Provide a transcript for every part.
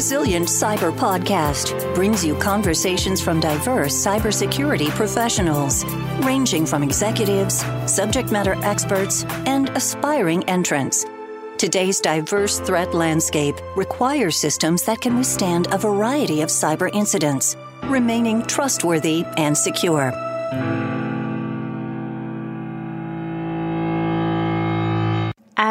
Resilient Cyber Podcast brings you conversations from diverse cybersecurity professionals, ranging from executives, subject matter experts, and aspiring entrants. Today's diverse threat landscape requires systems that can withstand a variety of cyber incidents, remaining trustworthy and secure.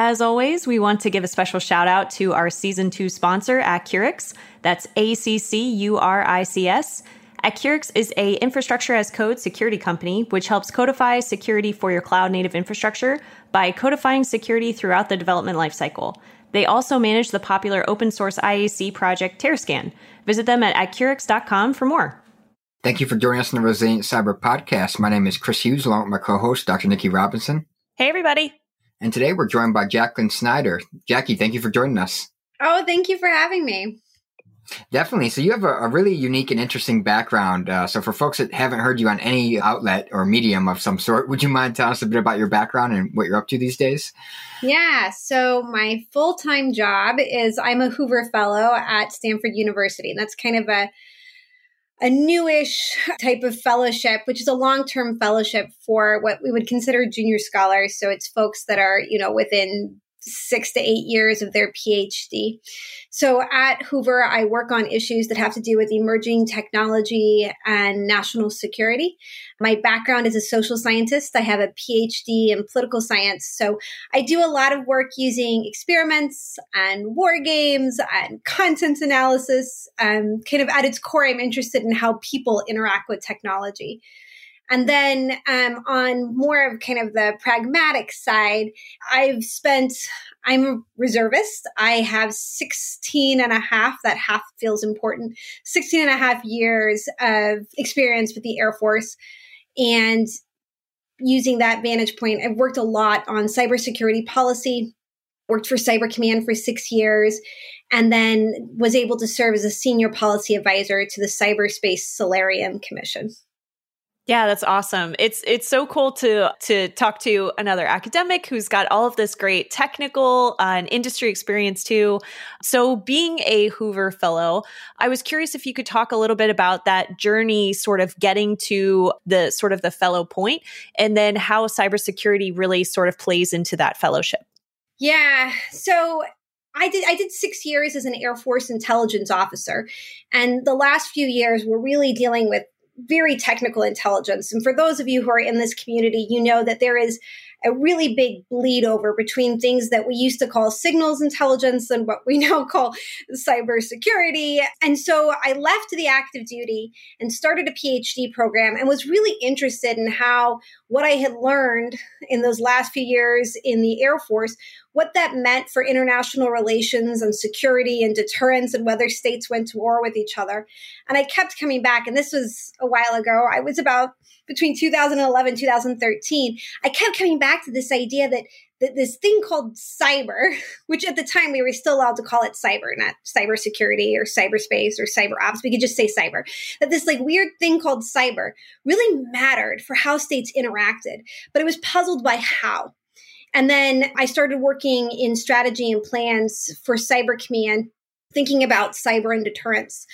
As always, we want to give a special shout out to our season two sponsor, Accurics. That's A C C U R I C S. Accurics is a infrastructure as code security company which helps codify security for your cloud native infrastructure by codifying security throughout the development lifecycle. They also manage the popular open source IAC project Terrascan. Visit them at accurics.com for more. Thank you for joining us on the Resilient Cyber Podcast. My name is Chris Hughes, along with my co-host, Dr. Nikki Robinson. Hey, everybody. And today we're joined by Jacquelyn Schneider. Jackie, thank you for joining us. Oh, thank you for having me. Definitely. So you have a, a really unique and interesting background. Uh, so for folks that haven't heard you on any outlet or medium of some sort, would you mind telling us a bit about your background and what you're up to these days? Yeah. So my full time job is I'm a Hoover Fellow at Stanford University, and that's kind of a a newish type of fellowship, which is a long term fellowship for what we would consider junior scholars. So it's folks that are, you know, within six to eight years of their PhD. So at Hoover, I work on issues that have to do with emerging technology and national security. My background is a social scientist. I have a PhD in political science. So I do a lot of work using experiments and war games and content analysis. Um, kind of at its core, I'm interested in how people interact with technology. And then um, on more of kind of the pragmatic side, I've spent, I'm a reservist. I have 16 and a half, that half feels important, 16 and a half years of experience with the Air Force. And using that vantage point, I've worked a lot on cybersecurity policy, worked for Cyber Command for six years, and then was able to serve as a senior policy advisor to the Cyberspace Solarium Commission. Yeah, that's awesome. It's it's so cool to to talk to another academic who's got all of this great technical uh, and industry experience too. So, being a Hoover Fellow, I was curious if you could talk a little bit about that journey, sort of getting to the sort of the fellow point, and then how cybersecurity really sort of plays into that fellowship. Yeah. So I did I did 6 years as an Air Force intelligence officer and the last few years we're really dealing with very technical intelligence. And for those of you who are in this community, you know that there is a really big bleed over between things that we used to call signals intelligence and what we now call cybersecurity. And so I left the active duty and started a PhD program and was really interested in how what I had learned in those last few years in the Air Force what that meant for international relations and security and deterrence and whether states went to war with each other. And I kept coming back, and this was a while ago. I was about between 2011 2013 i kept coming back to this idea that, that this thing called cyber which at the time we were still allowed to call it cyber not cybersecurity or cyberspace or cyber ops we could just say cyber that this like weird thing called cyber really mattered for how states interacted but it was puzzled by how and then I started working in strategy and plans for Cyber Command, thinking about cyber and deterrence.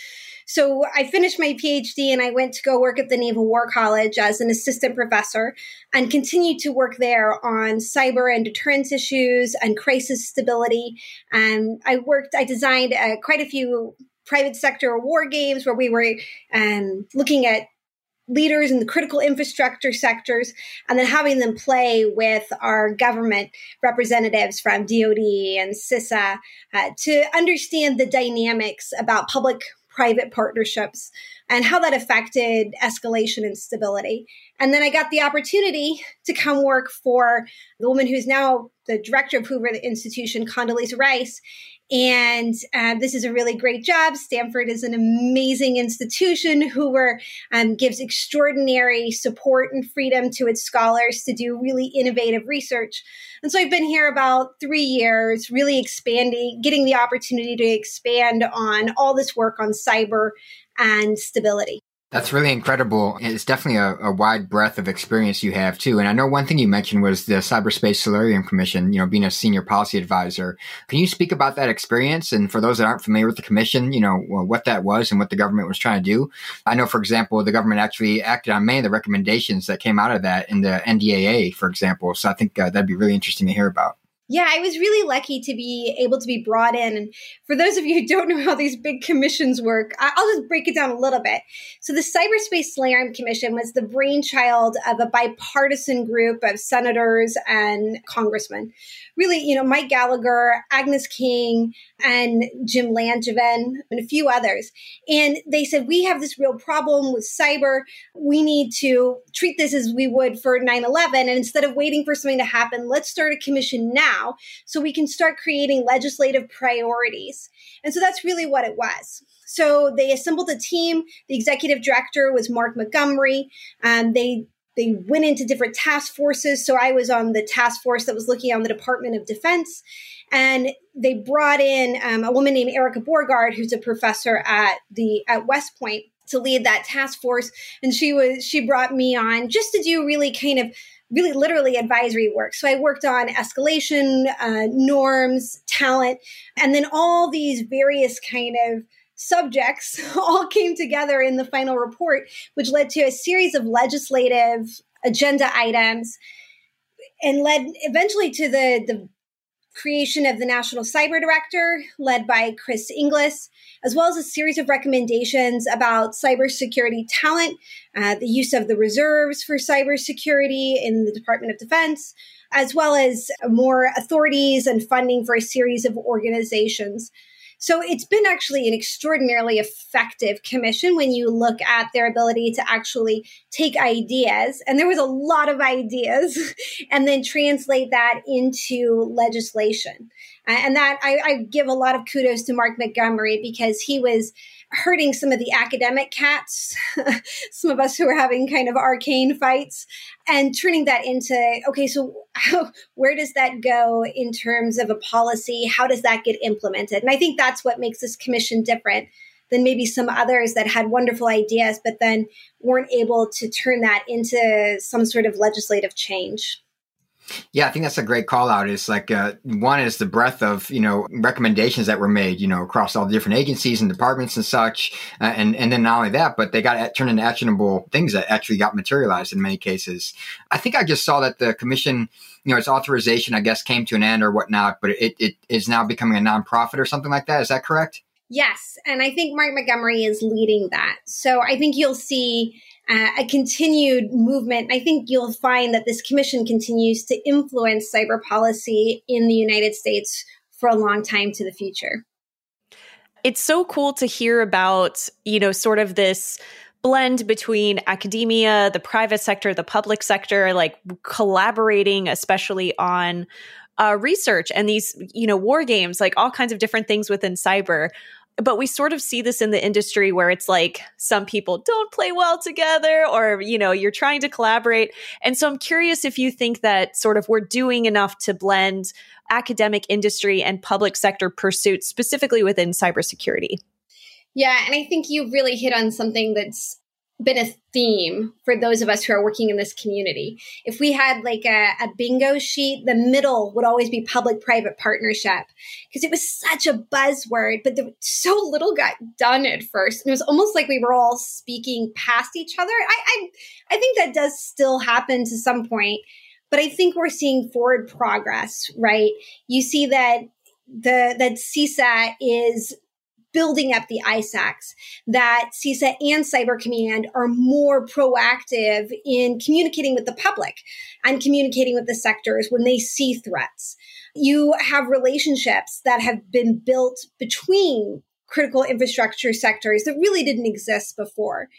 So I finished my PhD and I went to go work at the Naval War College as an assistant professor and continued to work there on cyber and deterrence issues and crisis stability. And I worked, I designed uh, quite a few private sector war games where we were um, looking at leaders in the critical infrastructure sectors and then having them play with our government representatives from DoD and CISA uh, to understand the dynamics about public private partnerships and how that affected escalation and stability. And then I got the opportunity to come work for the woman who's now the director of Hoover Institution, Condoleezza Rice, and uh, this is a really great job. Stanford is an amazing institution. Hoover um, gives extraordinary support and freedom to its scholars to do really innovative research. And so I've been here about three years, really expanding, getting the opportunity to expand on all this work on cyber and stability. That's really incredible. It's definitely a, a, wide breadth of experience you have too. And I know one thing you mentioned was the Cyberspace Solarium Commission, you know, being a senior policy advisor. Can you speak about that experience? And for those that aren't familiar with the commission, you know, what that was and what the government was trying to do. I know, for example, the government actually acted on many of the recommendations that came out of that in the NDAA, for example. So I think uh, that'd be really interesting to hear about. Yeah, I was really lucky to be able to be brought in. And for those of you who don't know how these big commissions work, I'll just break it down a little bit. So, the Cyberspace Solarium Commission was the brainchild of a bipartisan group of senators and congressmen really, you know, Mike Gallagher, Angus King, and Jim Langevin, and a few others. And they said, we have this real problem with cyber. We need to treat this as we would for 9 11. And instead of waiting for something to happen, let's start a commission now so we can start creating legislative priorities. And so that's really what it was. So they assembled a team. The executive director was Mark Montgomery. and they they went into different task forces. So I was on the task force that was looking on the Department of Defense. And they brought in um, a woman named Erica Borghard, who's a professor at the at West Point, to lead that task force. And she was she brought me on just to do really kind of really literally advisory work. So I worked on escalation, uh, norms, talent, and then all these various kind of subjects all came together in the final report, which led to a series of legislative agenda items and led eventually to the, the creation of the National Cyber Director, led by Chris Inglis, as well as a series of recommendations about cybersecurity talent, uh, the use of the reserves for cybersecurity in the Department of Defense, as well as more authorities and funding for a series of organizations. So it's been actually an extraordinarily effective commission when you look at their ability to actually take ideas, and there was a lot of ideas, and then translate that into legislation. And that I, I give a lot of kudos to Mark Montgomery because he was hurting some of the academic cats, some of us who are having kind of arcane fights, and turning that into okay, so how, where does that go in terms of a policy? How does that get implemented? And I think that's what makes this commission different than maybe some others that had wonderful ideas, but then weren't able to turn that into some sort of legislative change. Yeah, I think that's a great call out. Is like uh, one is the breadth of you know recommendations that were made, you know, across all the different agencies and departments and such, uh, and and then not only that, but they got turned into actionable things that actually got materialized in many cases. I think I just saw that the commission, you know, its authorization, I guess, came to an end or whatnot, but it it is now becoming a nonprofit or something like that. Is that correct? Yes, and I think Mark Montgomery is leading that. So I think you'll see uh, a continued movement. I think you'll find that this commission continues to influence cyber policy in the United States for a long time to the future. It's so cool to hear about, you know, sort of this blend between academia, the private sector, the public sector, like collaborating, especially on uh, research and these, you know, war games, like all kinds of different things within cyber but we sort of see this in the industry where it's like some people don't play well together or you know you're trying to collaborate. And so i'm curious if you think that sort of we're doing enough to blend academic industry and public sector pursuits specifically within cybersecurity. Yeah and i think you really hit on something that's been a theme for those of us who are working in this community. If we had like a, a bingo sheet, the middle would always be public private partnership because it was such a buzzword, but there, so little got done at first. And it was almost like we were all speaking past each other. I, I, I think that does still happen to some point, but I think we're seeing forward progress, right? You see that the that CISA is building up the ISACs, that CISA and Cyber Command are more proactive in communicating with the public and communicating with the sectors when they see threats. You have relationships that have been built between critical infrastructure sectors that really didn't exist before.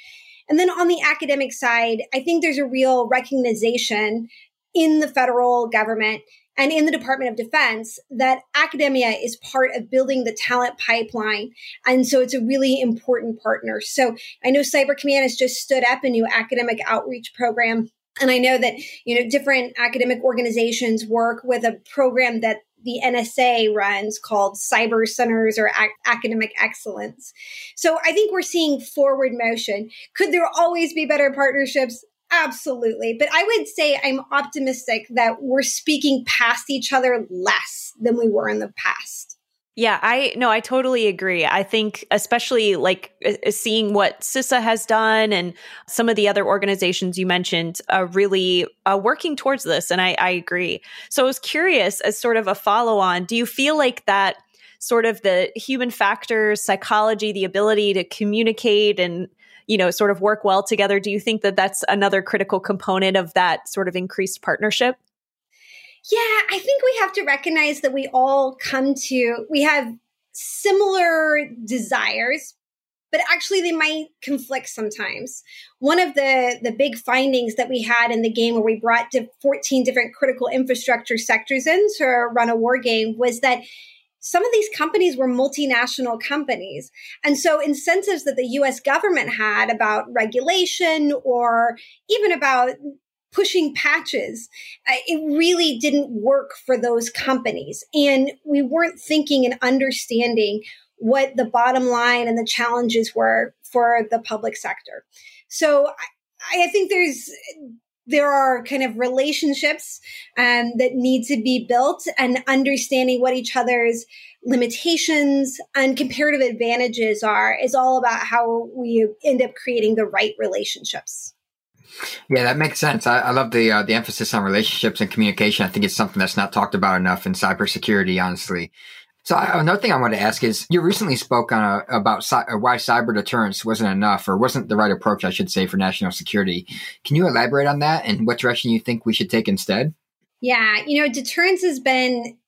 And then on the academic side, I think there's a real recognition in the federal government and in the Department of Defense that academia is part of building the talent pipeline. And so it's a really important partner. So I know Cyber Command has just stood up a new academic outreach program. And I know that, you know, different academic organizations work with a program that the NSA runs called Cyber Centers or Ac- Academic Excellence. So I think we're seeing forward motion. Could there always be better partnerships? Absolutely. But I would say I'm optimistic that we're speaking past each other less than we were in the past. Yeah, I no, I totally agree. I think especially like uh, seeing what CISA has done and some of the other organizations you mentioned are really uh, working towards this, and I, I agree. So I was curious, as sort of a follow on, do you feel like that sort of the human factors, psychology, the ability to communicate and you know sort of work well together? Do you think that that's another critical component of that sort of increased partnership? Yeah, I think we have to recognize that we all come to, we have similar desires, but actually they might conflict sometimes. One of the, the big findings that we had in the game where we brought 14 different critical infrastructure sectors in to run a war game was that some of these companies were multinational companies. And so incentives that the US government had about regulation or even about pushing patches. Uh, it really didn't work for those companies. And we weren't thinking and understanding what the bottom line and the challenges were for the public sector. So I, I think there's there are kind of relationships um, that need to be built and understanding what each other's limitations and comparative advantages are is all about how we end up creating the right relationships. Yeah, that makes sense. I, I love the uh, the emphasis on relationships and communication. I think it's something that's not talked about enough in cybersecurity, honestly. So I, another thing I want to ask is, you recently spoke on a, about uh, why cyber deterrence wasn't enough, or wasn't the right approach, I should say, for national security. Can you elaborate on that and what direction you think we should take instead? Yeah, you know, deterrence has been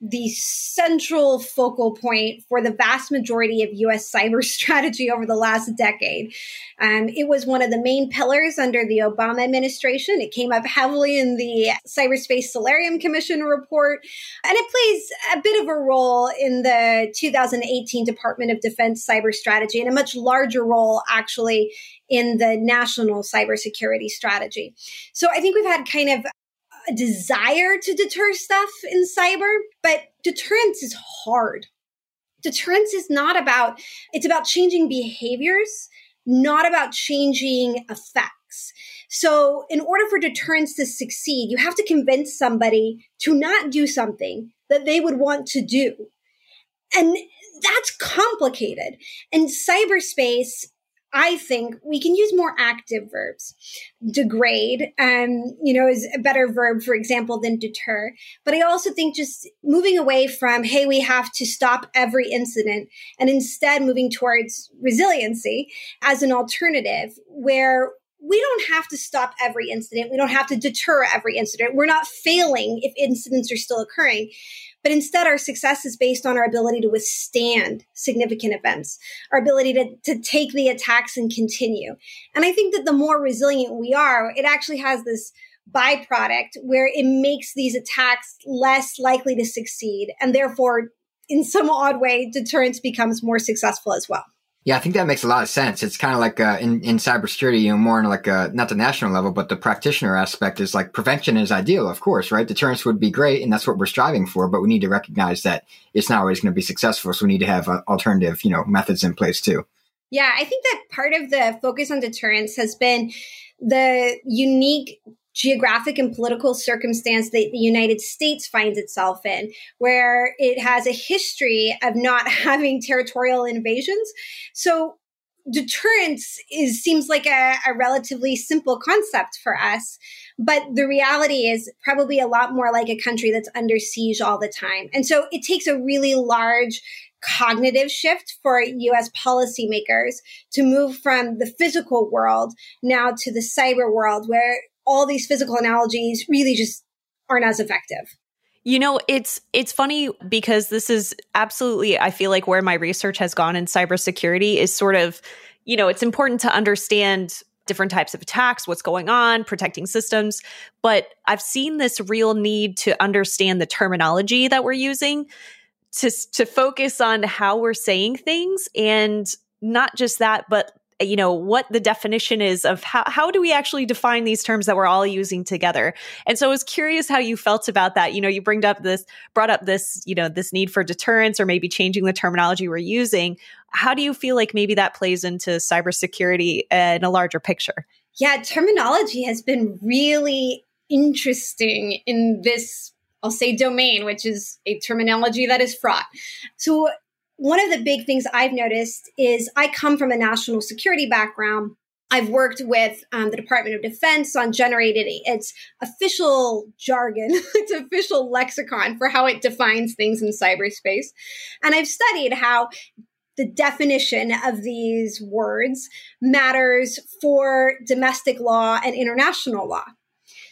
the central focal point for the vast majority of US cyber strategy over the last decade. Um, it was one of the main pillars under the Obama administration. It came up heavily in the Cyberspace Solarium Commission report, and it plays a bit of a role in the 2018 Department of Defense cyber strategy and a much larger role, actually, in the national cybersecurity strategy. So I think we've had kind of a desire to deter stuff in cyber, but deterrence is hard. Deterrence is not about, it's about changing behaviors, not about changing effects. So, in order for deterrence to succeed, you have to convince somebody to not do something that they would want to do. And that's complicated. In cyberspace, I think we can use more active verbs. Degrade, um, you know, is a better verb, for example, than deter. But I also think just moving away from, hey, we have to stop every incident and instead moving towards resiliency as an alternative where we don't have to stop every incident. We don't have to deter every incident. We're not failing if incidents are still occurring. But instead, our success is based on our ability to withstand significant events, our ability to, to take the attacks and continue. And I think that the more resilient we are, it actually has this byproduct where it makes these attacks less likely to succeed. And therefore, in some odd way, deterrence becomes more successful as well. Yeah, I think that makes a lot of sense. It's kind of like uh, in in cybersecurity, you know, more on like a, not the national level, but the practitioner aspect is like prevention is ideal, of course, right? Deterrence would be great, and that's what we're striving for. But we need to recognize that it's not always going to be successful, so we need to have uh, alternative, you know, methods in place too. Yeah, I think that part of the focus on deterrence has been the unique geographic and political circumstance that the United States finds itself in, where it has a history of not having territorial invasions. So deterrence is seems like a, a, relatively simple concept for us but the reality is probably a lot more like a country that's under siege all the time and so it takes a really large cognitive shift for US policymakers to move from the physical world now to the cyber world where all these physical analogies really just aren't as effective. You know, it's it's funny because this is absolutely I feel like where my research has gone in cybersecurity is sort of, you know, it's important to understand different types of attacks, what's going on, protecting systems, but I've seen this real need to understand the terminology that we're using to to focus on how we're saying things and not just that, but you know, what the definition is of how, how do we actually define these terms that we're all using together. And so I was curious how you felt about that. You know, you bring up this, brought up this, you know, this need for deterrence or maybe changing the terminology we're using. How do you feel like maybe that plays into cybersecurity uh, in a larger picture? Yeah, terminology has been really interesting in this I'll say domain, which is a terminology that is fraught. So, one of the big things I've noticed is I come from a national security background. I've worked with um, the Department of Defense on generated its official jargon, its official lexicon for how it defines things in cyberspace. And I've studied how the definition of these words matters for domestic law and international law.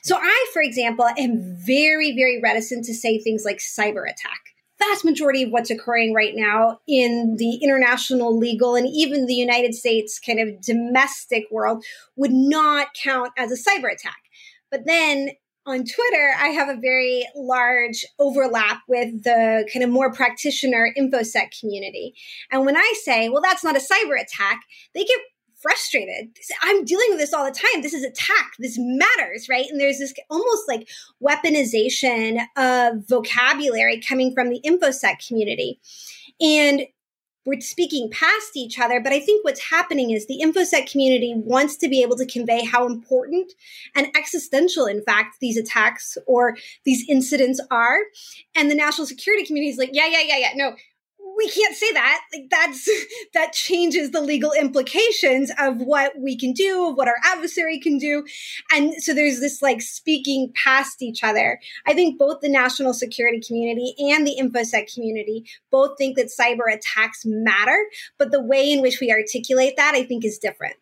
So I, for example, am very, very reticent to say things like cyber attack. Vast majority of what's occurring right now in the international legal and even the United States kind of domestic world would not count as a cyber attack. But then on Twitter, I have a very large overlap with the kind of more practitioner InfoSec community. And when I say, well, that's not a cyber attack, they get frustrated. I'm dealing with this all the time. This is attack. This matters, right? And there's this almost like weaponization of vocabulary coming from the InfoSec community. And we're speaking past each other, but I think what's happening is the InfoSec community wants to be able to convey how important and existential, in fact, these attacks or these incidents are. And the national security community is like, yeah, yeah, yeah, yeah. No, we can't say that. Like that's that changes the legal implications of what we can do, of what our adversary can do. And so there's this like speaking past each other. I think both the national security community and the InfoSec community both think that cyber attacks matter, but the way in which we articulate that I think is different.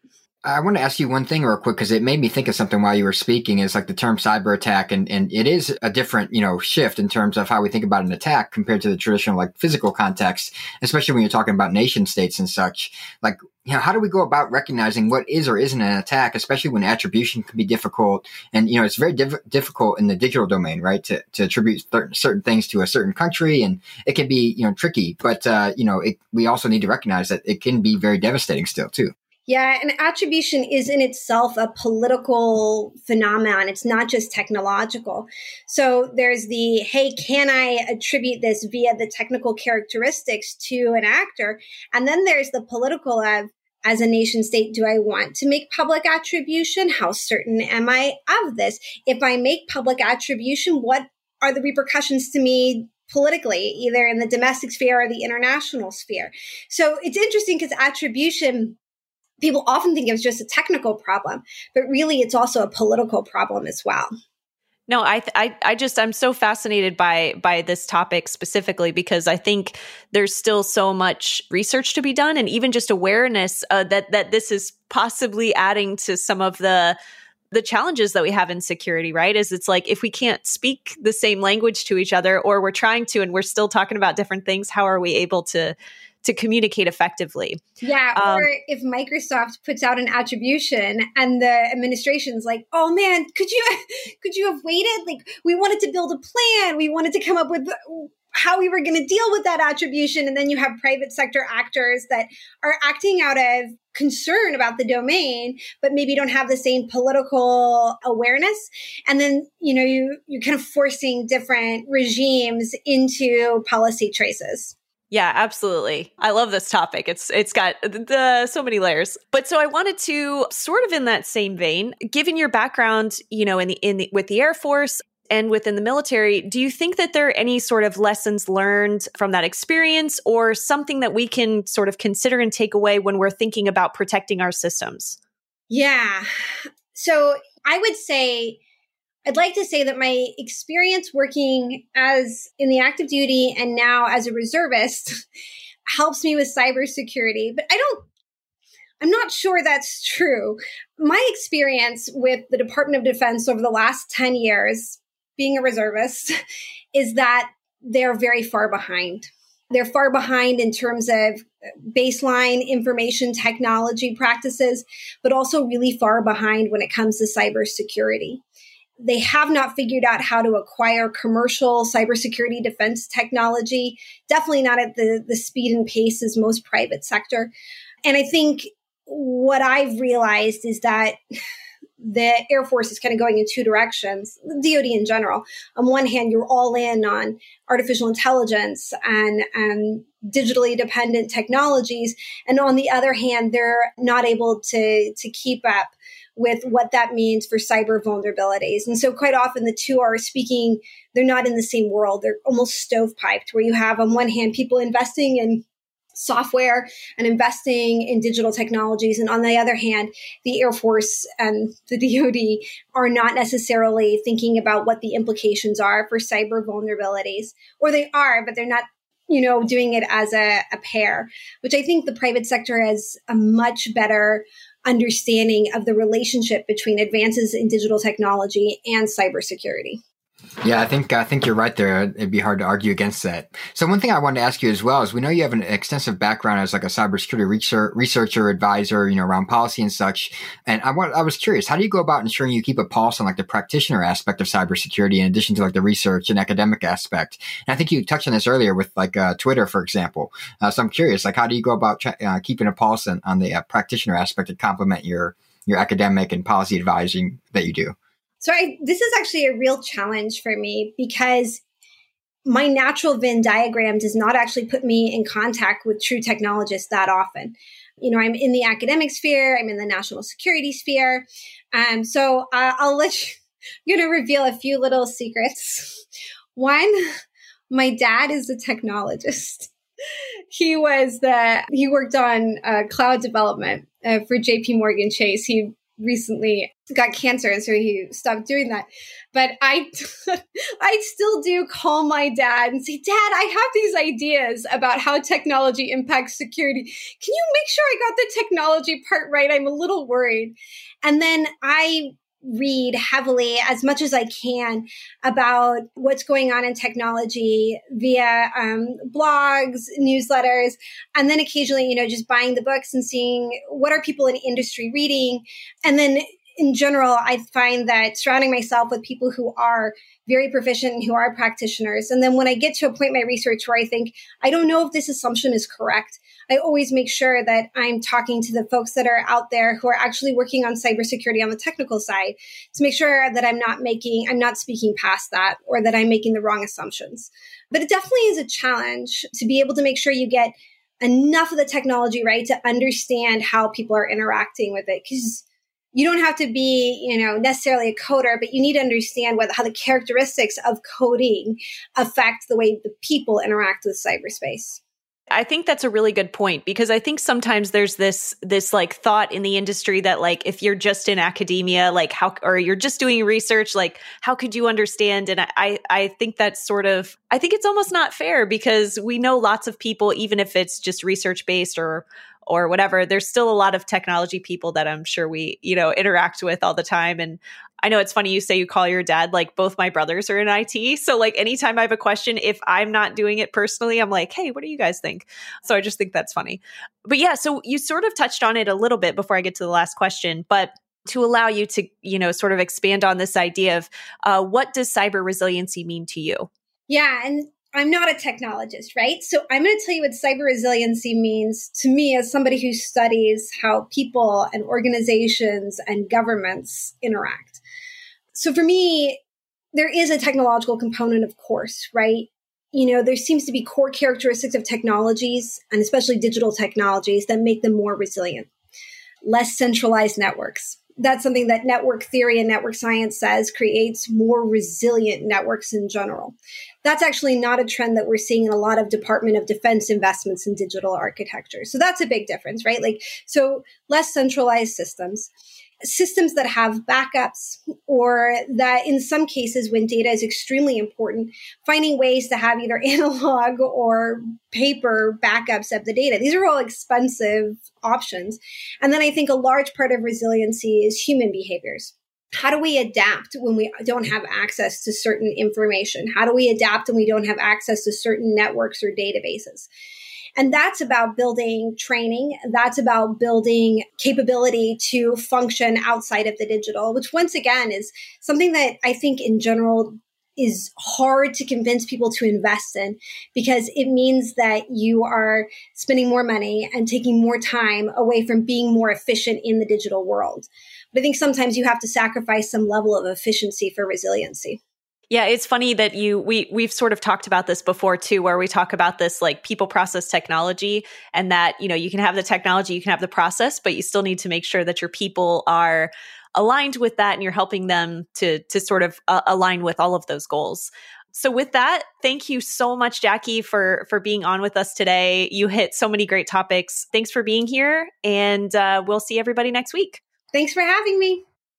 I want to ask you one thing real quick because it made me think of something while you were speaking. Is like the term cyber attack, and and it is a different you know shift in terms of how we think about an attack compared to the traditional like physical context, especially when you're talking about nation states and such. Like you know, how do we go about recognizing what is or isn't an attack, especially when attribution can be difficult? And, you know, it's very diff- difficult in the digital domain, right? To, to attribute th- certain things to a certain country and it can be, you know, tricky, but, uh, you know, it, we also need to recognize that it can be very devastating still too. Yeah, and attribution is in itself a political phenomenon. It's not just technological. So there's the, hey, can I attribute this via the technical characteristics to an actor? And then there's the political of, as a nation state, do I want to make public attribution? How certain am I of this? If I make public attribution, what are the repercussions to me politically, either in the domestic sphere or the international sphere? So it's interesting because attribution people often think it's just a technical problem, but really it's also a political problem as well. No, I, I, I just I'm so fascinated by by this topic specifically because I think there's still so much research to be done, and even just awareness uh, that that this is possibly adding to some of the the challenges that we have in security. Right? Is it's like if we can't speak the same language to each other, or we're trying to, and we're still talking about different things, how are we able to to communicate effectively. Yeah, um, or if Microsoft puts out an attribution and the administration's like, "Oh man, could you could you have waited? Like we wanted to build a plan, we wanted to come up with how we were going to deal with that attribution and then you have private sector actors that are acting out of concern about the domain but maybe don't have the same political awareness and then you know you you're kind of forcing different regimes into policy choices yeah, absolutely. I love this topic. It's it's got the, so many layers. But so I wanted to sort of in that same vein, given your background, you know, in the in the, with the Air Force and within the military, do you think that there are any sort of lessons learned from that experience or something that we can sort of consider and take away when we're thinking about protecting our systems? Yeah. So I would say I'd like to say that my experience working as in the active duty and now as a reservist helps me with cybersecurity, but I don't I'm not sure that's true. My experience with the Department of Defense over the last 10 years, being a reservist, is that they're very far behind. They're far behind in terms of baseline information technology practices, but also really far behind when it comes to cybersecurity. They have not figured out how to acquire commercial cybersecurity defense technology, definitely not at the, the speed and pace as most private sector. And I think what I've realized is that the Air Force is kind of going in two directions, DoD in general. On one hand, you're all in on artificial intelligence and, and digitally dependent technologies. And on the other hand, they're not able to, to keep up with what that means for cyber vulnerabilities. And so quite often the two are speaking, they're not in the same world. They're almost stovepiped where you have on one hand people investing in software and investing in digital technologies. And on the other hand, the Air Force and the DoD are not necessarily thinking about what the implications are for cyber vulnerabilities, or they are, but they're not. You know, doing it as a, a pair, which I think the private sector has a much better understanding of the relationship between advances in digital technology and cybersecurity. Yeah, I think I think you're right there. It'd be hard to argue against that. So one thing I wanted to ask you as well is we know you have an extensive background as like a cybersecurity research, researcher, advisor, you know, around policy and such. And I want, I was curious, how do you go about ensuring you keep a pulse on like the practitioner aspect of cybersecurity in addition to like the research and academic aspect? And I think you touched on this earlier with like uh, Twitter, for example. Uh, so I'm curious, like how do you go about uh, keeping a pulse on, on the uh, practitioner aspect to complement your your academic and policy advising that you do? So I, this is actually a real challenge for me because my natural Venn diagram does not actually put me in contact with true technologists that often. You know, I'm in the academic sphere, I'm in the national security sphere. Um, so uh, I'll let you, I'm going to reveal a few little secrets. One, my dad is a technologist. he was the, he worked on uh, cloud development uh, for JP Morgan Chase. He recently got cancer and so he stopped doing that. But i i still do call my dad and say dad i have these ideas about how technology impacts security. Can you make sure i got the technology part right? I'm a little worried. And then i read heavily as much as I can about what's going on in technology via um, blogs, newsletters, and then occasionally, you know, just buying the books and seeing what are people in industry reading. And then in general, I find that surrounding myself with people who are very proficient who are practitioners. And then when I get to a point in my research where I think, I don't know if this assumption is correct, I always make sure that I'm talking to the folks that are out there who are actually working on cybersecurity on the technical side to make sure that I'm not making, I'm not speaking past that or that I'm making the wrong assumptions. But it definitely is a challenge to be able to make sure you get enough of the technology right to understand how people are interacting with it. Because you don't have to be, you know, necessarily a coder, but you need to understand what, how the characteristics of coding affect the way the people interact with cyberspace. I think that's a really good point because I think sometimes there's this this like thought in the industry that like if you're just in academia like how or you're just doing research like how could you understand? And I I think that's sort of I think it's almost not fair because we know lots of people even if it's just research based or or whatever there's still a lot of technology people that i'm sure we you know interact with all the time. And i know it's funny you say you call your dad like both my brothers are in it so like anytime i have a question if i'm not doing it personally i'm like hey what do you guys think so i just think that's funny but yeah so you sort of touched on it a little bit before i get to the last question but to allow you to you know sort of expand on this idea of uh, what does cyber resiliency mean to you yeah and I'm not a technologist, right? So I'm going to tell you what cyber resiliency means to me as somebody who studies how people and organizations and governments interact. So for me, there is a technological component, of course, right? You know, there seems to be core characteristics of technologies and especially digital technologies that make them more resilient. Less centralized networks, that's something that network theory and network science says creates more resilient networks in general. That's actually not a trend that we're seeing in a lot of Department of Defense investments in digital architecture. So that's a big difference, right? Like, so less centralized systems systems that have backups or that in some cases when data is extremely important finding ways to have either analog or paper backups of the data. These are all expensive options. And then i think a large part of resiliency is human behaviors. How do we adapt when we don't have access to certain information? How do we adapt when we don't have access to certain networks or databases and that's about building training. That's about building capability to function outside of the digital, which once again is something that I think in general is hard to convince people to invest in because it means that you are spending more money and taking more time away from being more efficient in the digital world. But I think sometimes you have to sacrifice some level of efficiency for resiliency. Yeah, it's funny that you we we've sort of talked about this before too where we talk about this like people process technology and that, you know, you can have the technology, you can have the process, but you still need to make sure that your people are aligned with that and you're helping them to to sort of uh, align with all of those goals. So with that, thank you so much Jackie for for being on with us today. You hit so many great topics. Thanks for being here and uh, we'll see everybody next week. Thanks for having me.